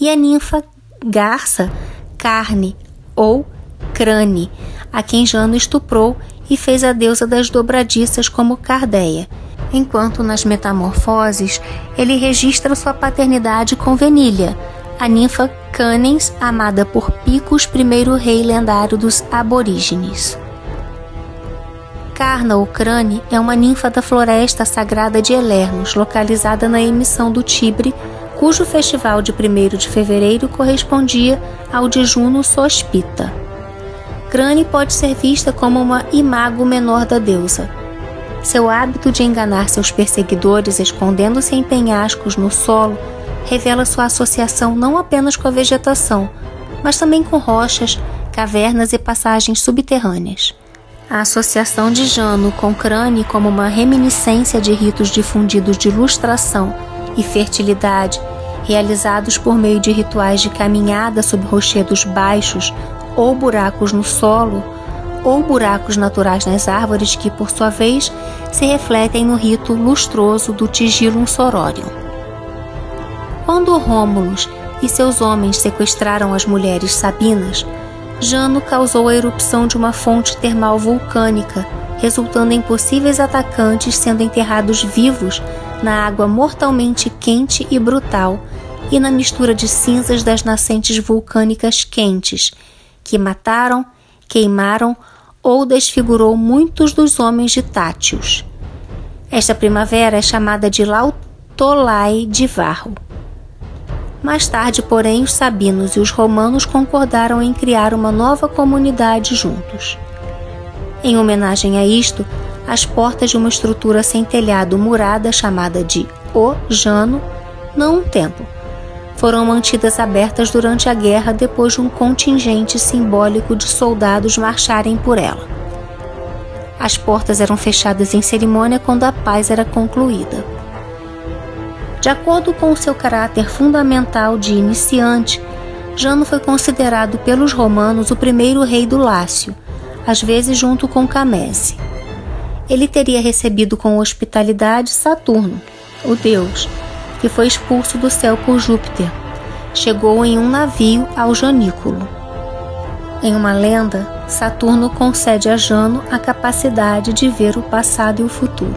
e a ninfa Garça Carne ou Crane, a quem Jano estuprou e fez a deusa das dobradiças como Cardeia, enquanto nas metamorfoses ele registra sua paternidade com Venília, a ninfa Canens, amada por Picos, primeiro rei lendário dos aborígenes. Carna ou Crane é uma ninfa da floresta sagrada de Elernos, localizada na emissão do Tibre, cujo festival de 1 de fevereiro correspondia ao de Juno Sospita. Crane pode ser vista como uma imago menor da deusa. Seu hábito de enganar seus perseguidores escondendo-se em penhascos no solo revela sua associação não apenas com a vegetação, mas também com rochas, cavernas e passagens subterrâneas. A associação de Jano com Crane como uma reminiscência de ritos difundidos de lustração e fertilidade, realizados por meio de rituais de caminhada sob rochedos baixos ou buracos no solo ou buracos naturais nas árvores que, por sua vez, se refletem no rito lustroso do Tigilum Sororium. Quando Rômulus e seus homens sequestraram as mulheres sabinas, Jano causou a erupção de uma fonte termal vulcânica, resultando em possíveis atacantes sendo enterrados vivos na água mortalmente quente e brutal e na mistura de cinzas das nascentes vulcânicas quentes, que mataram, queimaram ou desfigurou muitos dos homens de Tátios. Esta primavera é chamada de Lautolai de Varro. Mais tarde, porém, os sabinos e os romanos concordaram em criar uma nova comunidade juntos. Em homenagem a isto, as portas de uma estrutura sem telhado murada chamada de O Jano, não um templo, foram mantidas abertas durante a guerra depois de um contingente simbólico de soldados marcharem por ela. As portas eram fechadas em cerimônia quando a paz era concluída. De acordo com o seu caráter fundamental de iniciante, Jano foi considerado pelos romanos o primeiro rei do Lácio, às vezes junto com Camese. Ele teria recebido com hospitalidade Saturno, o deus, que foi expulso do céu por Júpiter, chegou em um navio ao Janículo. Em uma lenda, Saturno concede a Jano a capacidade de ver o passado e o futuro.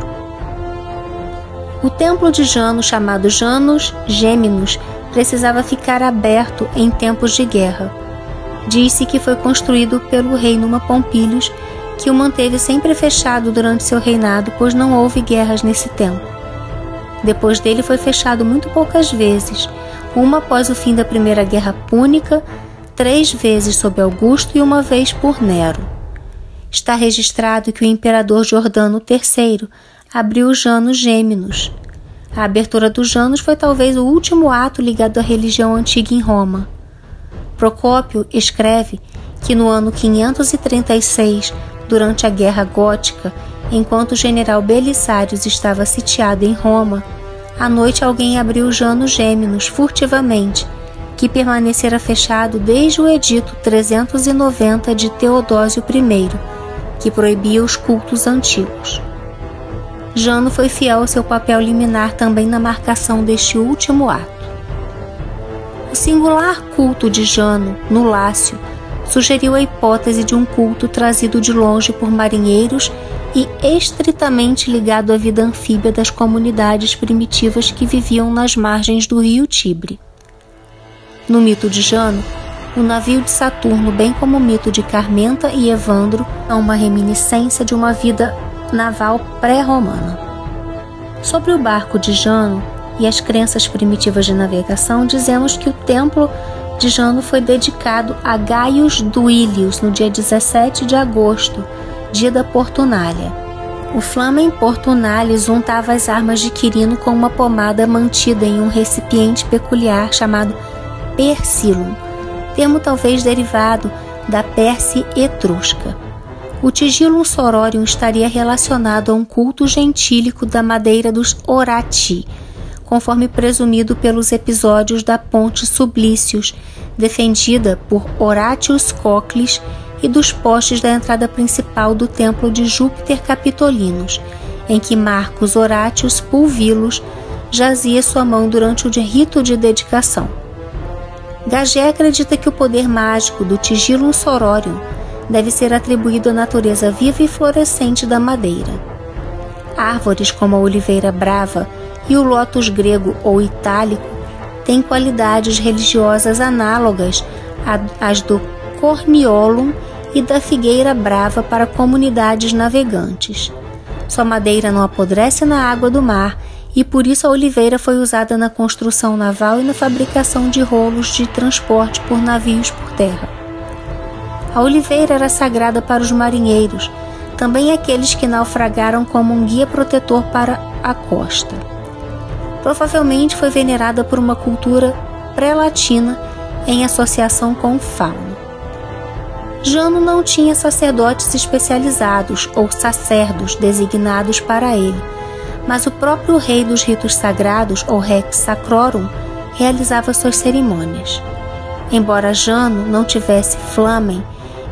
O templo de Jano, chamado Janus Gêminos, precisava ficar aberto em tempos de guerra. Diz-se que foi construído pelo rei Numa Pompílios, que o manteve sempre fechado durante seu reinado, pois não houve guerras nesse tempo. Depois dele foi fechado muito poucas vezes, uma após o fim da Primeira Guerra Púnica, três vezes sob Augusto e uma vez por Nero. Está registrado que o imperador Jordano III abriu os Janos Gêmeos. A abertura dos Janos foi talvez o último ato ligado à religião antiga em Roma. Procópio escreve que no ano 536, durante a Guerra Gótica, Enquanto o general Belissários estava sitiado em Roma, à noite alguém abriu Jano Gêmeos furtivamente, que permanecera fechado desde o edito 390 de Teodósio I, que proibia os cultos antigos. Jano foi fiel ao seu papel liminar também na marcação deste último ato. O singular culto de Jano, no Lácio, sugeriu a hipótese de um culto trazido de longe por marinheiros e estritamente ligado à vida anfíbia das comunidades primitivas que viviam nas margens do rio Tibre. No mito de Jano, o navio de Saturno, bem como o mito de Carmenta e Evandro, são uma reminiscência de uma vida naval pré-romana. Sobre o barco de Jano e as crenças primitivas de navegação, dizemos que o templo de Jano foi dedicado a Gaius Duilius no dia 17 de agosto, dia da Portunália. O Flamen Portunalis untava as armas de Quirino com uma pomada mantida em um recipiente peculiar chamado persilum, termo talvez derivado da Perse etrusca. O Tigilum sororium estaria relacionado a um culto gentílico da madeira dos Orati, conforme presumido pelos episódios da Ponte Sublícios, defendida por Horatius Cocles e dos postes da entrada principal do templo de Júpiter Capitolinos, em que Marcos Horatius Pulvilos jazia sua mão durante o rito de dedicação. Gagé acredita que o poder mágico do Tigilum Sororium deve ser atribuído à natureza viva e florescente da madeira. Árvores como a oliveira brava e o lótus grego ou itálico têm qualidades religiosas análogas às do Corniolum e da figueira brava para comunidades navegantes. Sua madeira não apodrece na água do mar e por isso a oliveira foi usada na construção naval e na fabricação de rolos de transporte por navios por terra. A oliveira era sagrada para os marinheiros, também aqueles que naufragaram como um guia protetor para a costa. Provavelmente foi venerada por uma cultura pré-latina em associação com o fauno. Jano não tinha sacerdotes especializados ou sacerdos designados para ele, mas o próprio rei dos ritos sagrados, ou rex sacrorum, realizava suas cerimônias. Embora Jano não tivesse flamen,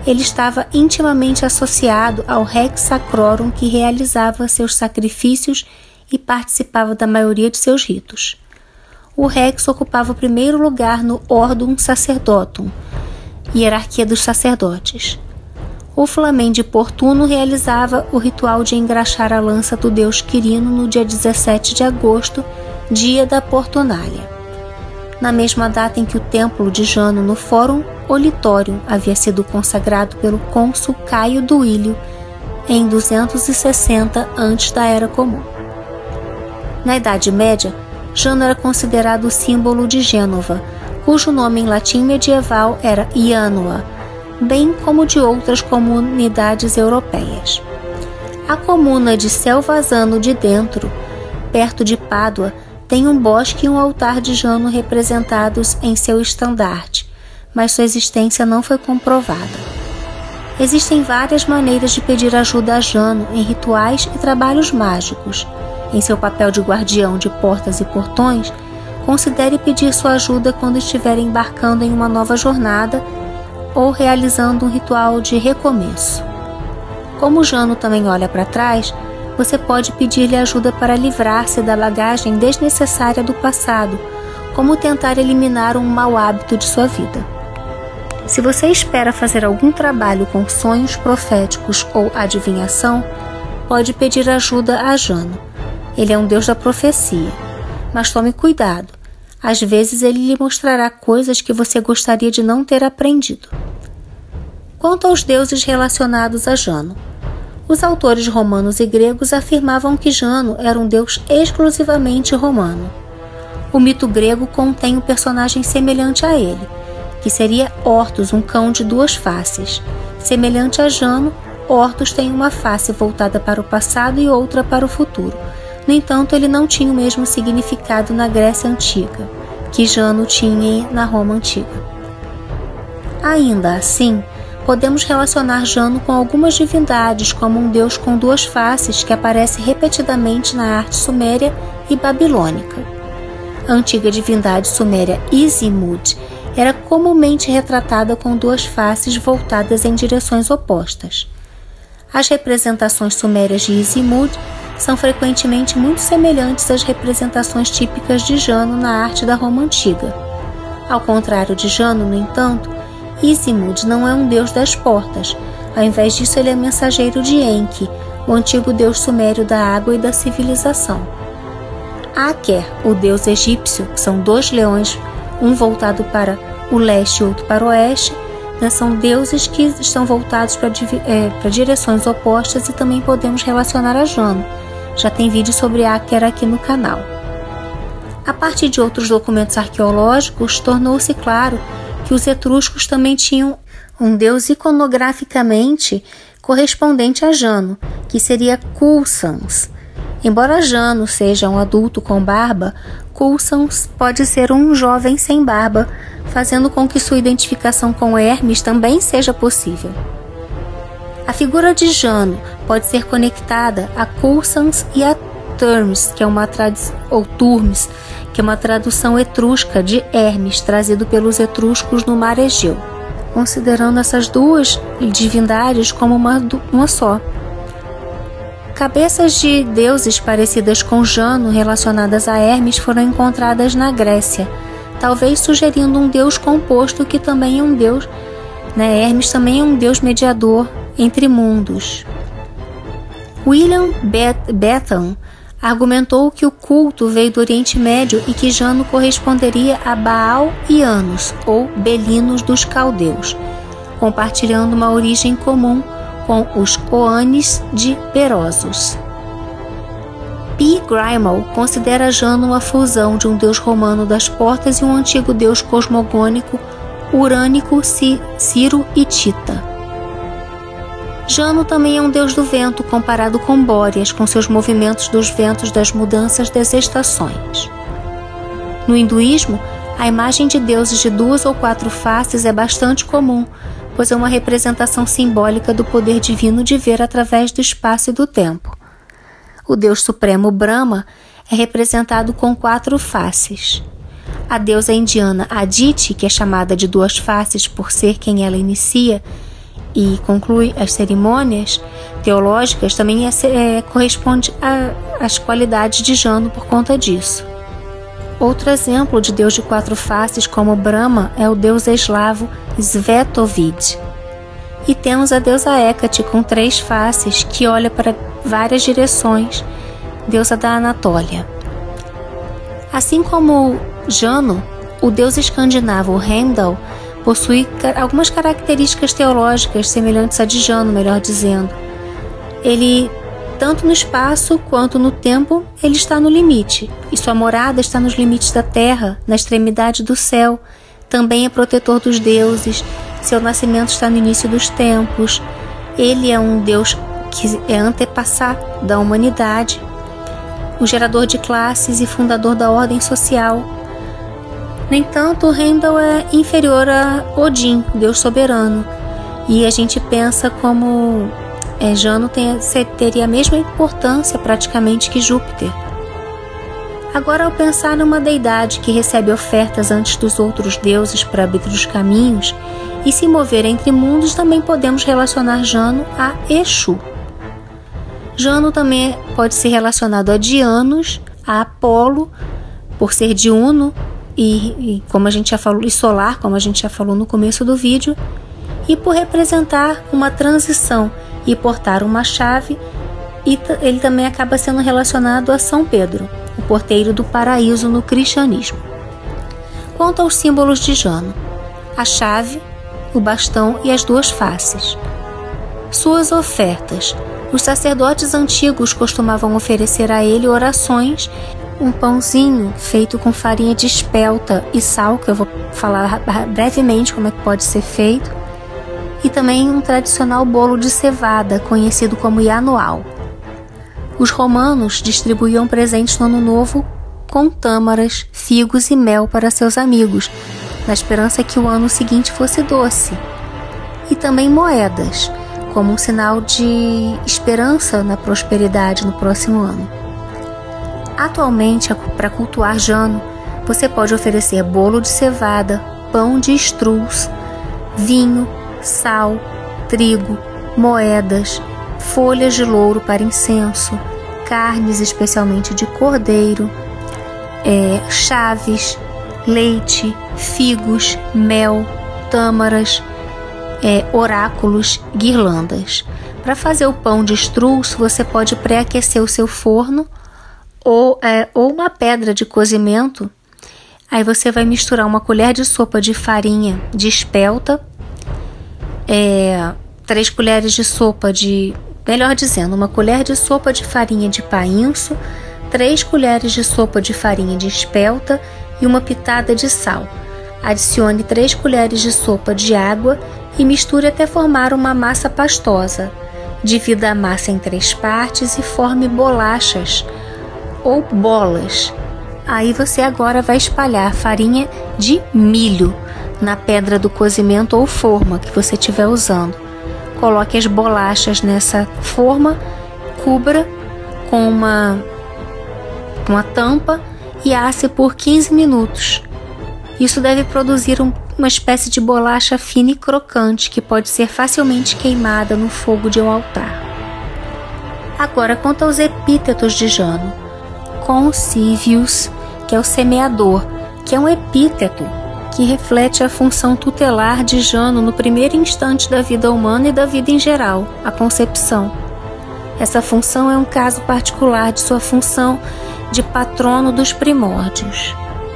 ele estava intimamente associado ao Rex Sacrorum que realizava seus sacrifícios e participava da maioria de seus ritos. O Rex ocupava o primeiro lugar no Ordum Sacerdotum, hierarquia dos sacerdotes. O Flamen de Portuno realizava o ritual de engraxar a lança do deus Quirino no dia 17 de agosto, dia da Portunália. Na mesma data em que o templo de Jano no Fórum Olitório havia sido consagrado pelo cônsul Caio Duílio em 260 antes da Era Comum. Na Idade Média, Jano era considerado o símbolo de Gênova, cujo nome em latim medieval era Ianua, bem como de outras comunidades europeias. A comuna de Selvazano de Dentro, perto de Pádua, tem um bosque e um altar de Jano representados em seu estandarte, mas sua existência não foi comprovada. Existem várias maneiras de pedir ajuda a Jano em rituais e trabalhos mágicos. Em seu papel de guardião de portas e portões, considere pedir sua ajuda quando estiver embarcando em uma nova jornada ou realizando um ritual de recomeço. Como Jano também olha para trás, você pode pedir-lhe ajuda para livrar-se da bagagem desnecessária do passado, como tentar eliminar um mau hábito de sua vida. Se você espera fazer algum trabalho com sonhos proféticos ou adivinhação, pode pedir ajuda a Jano. Ele é um deus da profecia. Mas tome cuidado, às vezes ele lhe mostrará coisas que você gostaria de não ter aprendido. Quanto aos deuses relacionados a Jano, os autores romanos e gregos afirmavam que Jano era um deus exclusivamente romano. O mito grego contém um personagem semelhante a ele, que seria Hortus, um cão de duas faces. Semelhante a Jano, Hortus tem uma face voltada para o passado e outra para o futuro. No entanto, ele não tinha o mesmo significado na Grécia Antiga, que Jano tinha na Roma Antiga. Ainda assim, podemos relacionar Jano com algumas divindades, como um deus com duas faces que aparece repetidamente na arte suméria e babilônica. A antiga divindade suméria Izimud era comumente retratada com duas faces voltadas em direções opostas. As representações sumérias de Izimud são frequentemente muito semelhantes às representações típicas de Jano na arte da Roma antiga. Ao contrário de Jano, no entanto, Isimud não é um deus das portas. Ao invés disso, ele é mensageiro de Enki, o antigo deus sumério da água e da civilização. Aker, o deus egípcio, são dois leões, um voltado para o leste e outro para o oeste, né, são deuses que estão voltados para, é, para direções opostas e também podemos relacionar a Jano. Já tem vídeo sobre Aker aqui no canal. A partir de outros documentos arqueológicos, tornou-se claro que os etruscos também tinham um deus iconograficamente correspondente a Jano, que seria Coulsans. Embora Jano seja um adulto com barba, Coulsans pode ser um jovem sem barba, fazendo com que sua identificação com Hermes também seja possível. A figura de Jano pode ser conectada a Coulsans e a Termes, que é uma ou Turmes, que é uma tradução etrusca de Hermes, trazido pelos etruscos no mar Egeu, considerando essas duas divindades como uma, uma só. Cabeças de deuses parecidas com Jano relacionadas a Hermes foram encontradas na Grécia, talvez sugerindo um deus composto que também é um deus. Né? Hermes também é um deus mediador entre mundos. William Bethan argumentou que o culto veio do Oriente Médio e que Jano corresponderia a Baal e Anos, ou Belinos dos caldeus, compartilhando uma origem comum com os Oanes de Perosos. P. Grimald considera Jano uma fusão de um deus romano das portas e um antigo deus cosmogônico urânico Ciro e Tita. Jano também é um deus do vento comparado com Bóreas, com seus movimentos dos ventos das mudanças das estações. No hinduísmo, a imagem de deuses de duas ou quatro faces é bastante comum, pois é uma representação simbólica do poder divino de ver através do espaço e do tempo. O deus supremo Brahma é representado com quatro faces. A deusa indiana Aditi, que é chamada de duas faces por ser quem ela inicia e conclui as cerimônias teológicas, também é, é, corresponde às qualidades de Jano por conta disso. Outro exemplo de deus de quatro faces, como Brahma, é o deus eslavo Svetovid. E temos a deusa Hecate com três faces que olha para várias direções, deusa da Anatólia. Assim como Jano, o deus escandinavo Heimdall possui algumas características teológicas semelhantes a de Jano, melhor dizendo. Ele, tanto no espaço quanto no tempo, ele está no limite, e sua morada está nos limites da terra, na extremidade do céu. Também é protetor dos deuses, seu nascimento está no início dos tempos. Ele é um deus que é antepassado da humanidade, o gerador de classes e fundador da ordem social. No entanto, Heimdall é inferior a Odin, deus soberano, e a gente pensa como é, Jano tem, teria a mesma importância praticamente que Júpiter. Agora, ao pensar numa deidade que recebe ofertas antes dos outros deuses para abrir os caminhos e se mover entre mundos, também podemos relacionar Jano a Exu. Jano também pode ser relacionado a Dianos, a Apolo, por ser diuno e, e, como a gente já falou, e solar, como a gente já falou no começo do vídeo, e por representar uma transição e portar uma chave, e ele também acaba sendo relacionado a São Pedro, o porteiro do paraíso no cristianismo. Quanto aos símbolos de Jano, a chave, o bastão e as duas faces. Suas ofertas os sacerdotes antigos costumavam oferecer a ele orações, um pãozinho feito com farinha de espelta e sal, que eu vou falar brevemente como é que pode ser feito, e também um tradicional bolo de cevada, conhecido como Yanual. Os romanos distribuíam presentes no Ano Novo com tâmaras, figos e mel para seus amigos, na esperança que o ano seguinte fosse doce. E também moedas, como um sinal de esperança na prosperidade no próximo ano. Atualmente, para cultuar Jano, você pode oferecer bolo de cevada, pão de estrus, vinho, sal, trigo, moedas, folhas de louro para incenso, carnes, especialmente de cordeiro, é, chaves, leite, figos, mel, tâmaras, é, oráculos, guirlandas. Para fazer o pão de estruço, você pode pré-aquecer o seu forno ou, é, ou uma pedra de cozimento. Aí você vai misturar uma colher de sopa de farinha de espelta, é, três colheres de sopa de, melhor dizendo, uma colher de sopa de farinha de painço, três colheres de sopa de farinha de espelta e uma pitada de sal. Adicione três colheres de sopa de água e misture até formar uma massa pastosa. Divida a massa em três partes e forme bolachas ou bolas. Aí você agora vai espalhar farinha de milho na pedra do cozimento ou forma que você estiver usando. Coloque as bolachas nessa forma, cubra com uma, uma tampa e asse por 15 minutos. Isso deve produzir um uma espécie de bolacha fina e crocante que pode ser facilmente queimada no fogo de um altar. Agora, quanto aos epítetos de Jano. Concivius, que é o semeador, que é um epíteto que reflete a função tutelar de Jano no primeiro instante da vida humana e da vida em geral, a concepção. Essa função é um caso particular de sua função de patrono dos primórdios.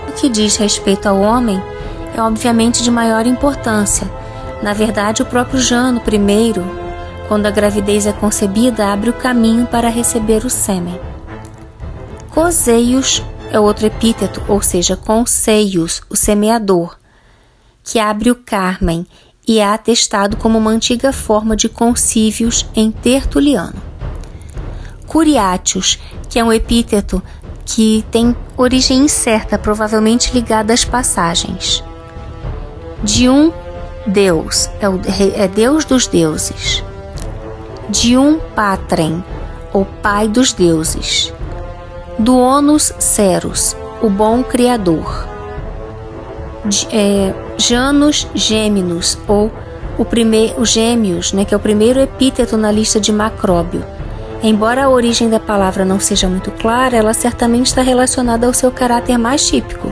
O que diz respeito ao homem, é obviamente de maior importância. Na verdade, o próprio Jano I, quando a gravidez é concebida, abre o caminho para receber o sêmen. Coseios é outro epíteto, ou seja, conseios, o semeador, que abre o Carmen e é atestado como uma antiga forma de concívios em Tertuliano. Curiatius, que é um epíteto que tem origem incerta, provavelmente ligada às passagens. De um Deus, é, o, é Deus dos deuses, de um Patrem, o Pai dos deuses, do Onus Ceros, o bom Criador, é, Janus Gêmeos, ou o primeiro, os gêmeos, né, que é o primeiro epíteto na lista de macróbio. Embora a origem da palavra não seja muito clara, ela certamente está relacionada ao seu caráter mais típico,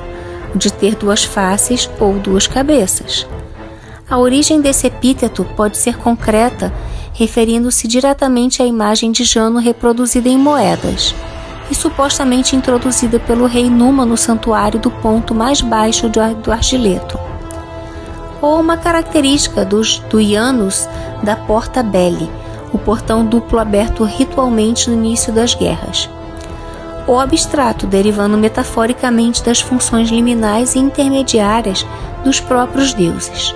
o de ter duas faces ou duas cabeças. A origem desse epíteto pode ser concreta, referindo-se diretamente à imagem de Jano reproduzida em moedas e supostamente introduzida pelo rei Numa no santuário do ponto mais baixo do argileto. Ou uma característica dos, do Janus da Porta Belli, o portão duplo aberto ritualmente no início das guerras. Ou abstrato, derivando metaforicamente das funções liminais e intermediárias dos próprios deuses.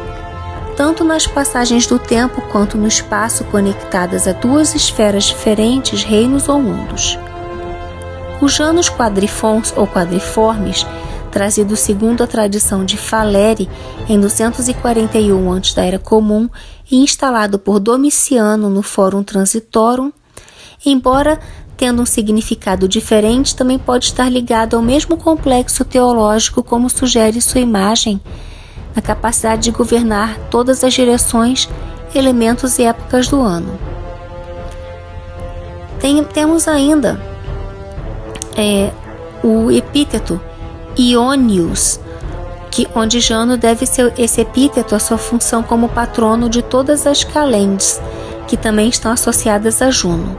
Tanto nas passagens do tempo quanto no espaço conectadas a duas esferas diferentes, reinos ou mundos. Os Janos quadrifons ou quadriformes, trazido segundo a tradição de Faleri em 241 antes da Era Comum e instalado por Domiciano no Fórum Transitorum, embora tendo um significado diferente, também pode estar ligado ao mesmo complexo teológico como sugere sua imagem, na capacidade de governar todas as direções, elementos e épocas do ano. Tem, temos ainda é, o epíteto Ionius, que, onde Jano deve ser esse epíteto a sua função como patrono de todas as calendes, que também estão associadas a Juno.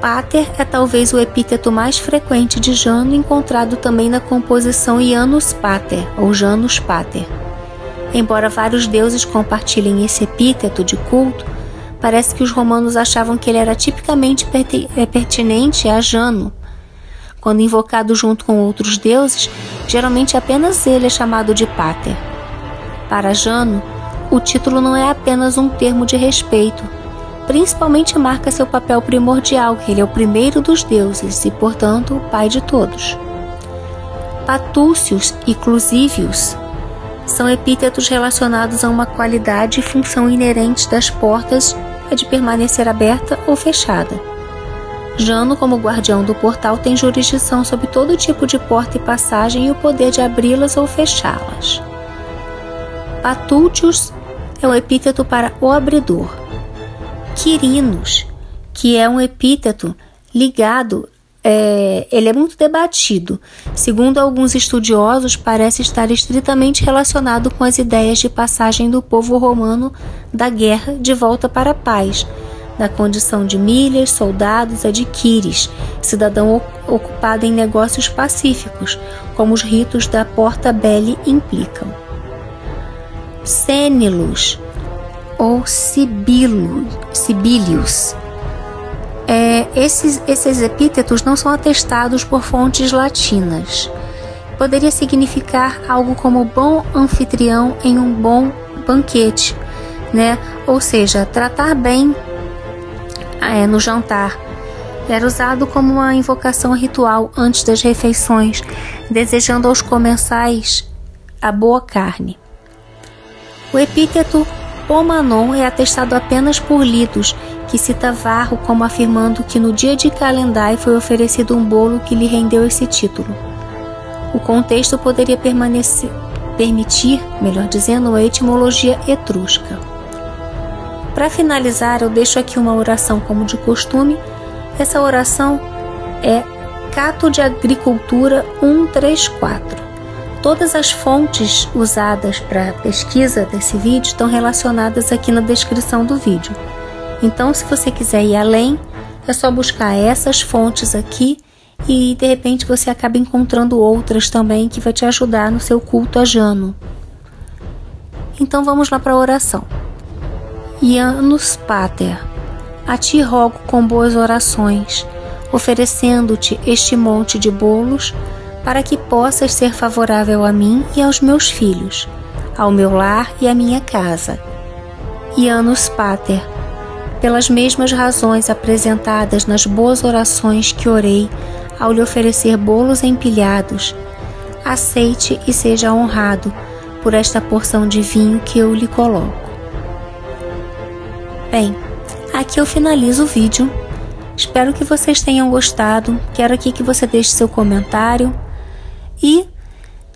Pater é talvez o epíteto mais frequente de Jano, encontrado também na composição Janus Pater ou Janus Pater. Embora vários deuses compartilhem esse epíteto de culto, parece que os romanos achavam que ele era tipicamente é, pertinente a Jano, quando invocado junto com outros deuses, geralmente apenas ele é chamado de Pater. Para Jano, o título não é apenas um termo de respeito, principalmente marca seu papel primordial, ele é o primeiro dos deuses e, portanto, o pai de todos. Patúcios e Clusívios são epítetos relacionados a uma qualidade e função inerentes das portas, a de permanecer aberta ou fechada. Jano, como guardião do portal, tem jurisdição sobre todo tipo de porta e passagem e o poder de abri-las ou fechá-las. Patúltios é um epíteto para o abridor. Quirinos, que é um epíteto ligado, é, ele é muito debatido. Segundo alguns estudiosos, parece estar estritamente relacionado com as ideias de passagem do povo romano da guerra de volta para a paz da condição de milhas, soldados, adquires, cidadão ocupado em negócios pacíficos, como os ritos da Porta Belli implicam. Cénilos ou Sibilius. É, esses, esses epítetos não são atestados por fontes latinas. Poderia significar algo como bom anfitrião em um bom banquete, né? Ou seja, tratar bem é, no jantar. Era usado como uma invocação ritual antes das refeições, desejando aos comensais a boa carne. O epíteto Pomanon é atestado apenas por Lidos, que cita Varro como afirmando que no dia de Calendai foi oferecido um bolo que lhe rendeu esse título. O contexto poderia permitir, melhor dizendo, a etimologia etrusca. Para finalizar, eu deixo aqui uma oração como de costume. Essa oração é Cato de Agricultura 134. Todas as fontes usadas para a pesquisa desse vídeo estão relacionadas aqui na descrição do vídeo. Então, se você quiser ir além, é só buscar essas fontes aqui e de repente você acaba encontrando outras também que vai te ajudar no seu culto a Jano. Então vamos lá para a oração. Ianus Pater, a ti rogo com boas orações, oferecendo-te este monte de bolos, para que possas ser favorável a mim e aos meus filhos, ao meu lar e à minha casa. Ianus Pater, pelas mesmas razões apresentadas nas boas orações que orei ao lhe oferecer bolos empilhados, aceite e seja honrado por esta porção de vinho que eu lhe coloco. Bem, aqui eu finalizo o vídeo. Espero que vocês tenham gostado. Quero aqui que você deixe seu comentário. E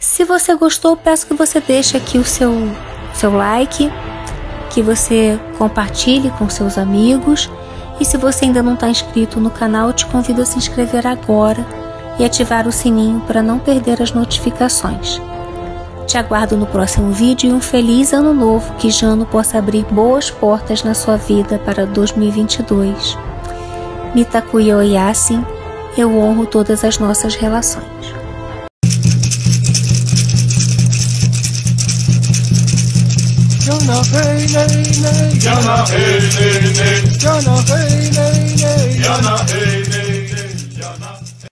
Se você gostou, peço que você deixe aqui o seu, seu like, que você compartilhe com seus amigos. E se você ainda não está inscrito no canal, te convido a se inscrever agora e ativar o sininho para não perder as notificações. Te aguardo no próximo vídeo e um feliz ano novo que Jano possa abrir boas portas na sua vida para 2022. Mitakuya Oyasin, eu honro todas as nossas relações. Jana hey nay nay. Jana hey nay nay. Jana hey nay nay. Jana hey nay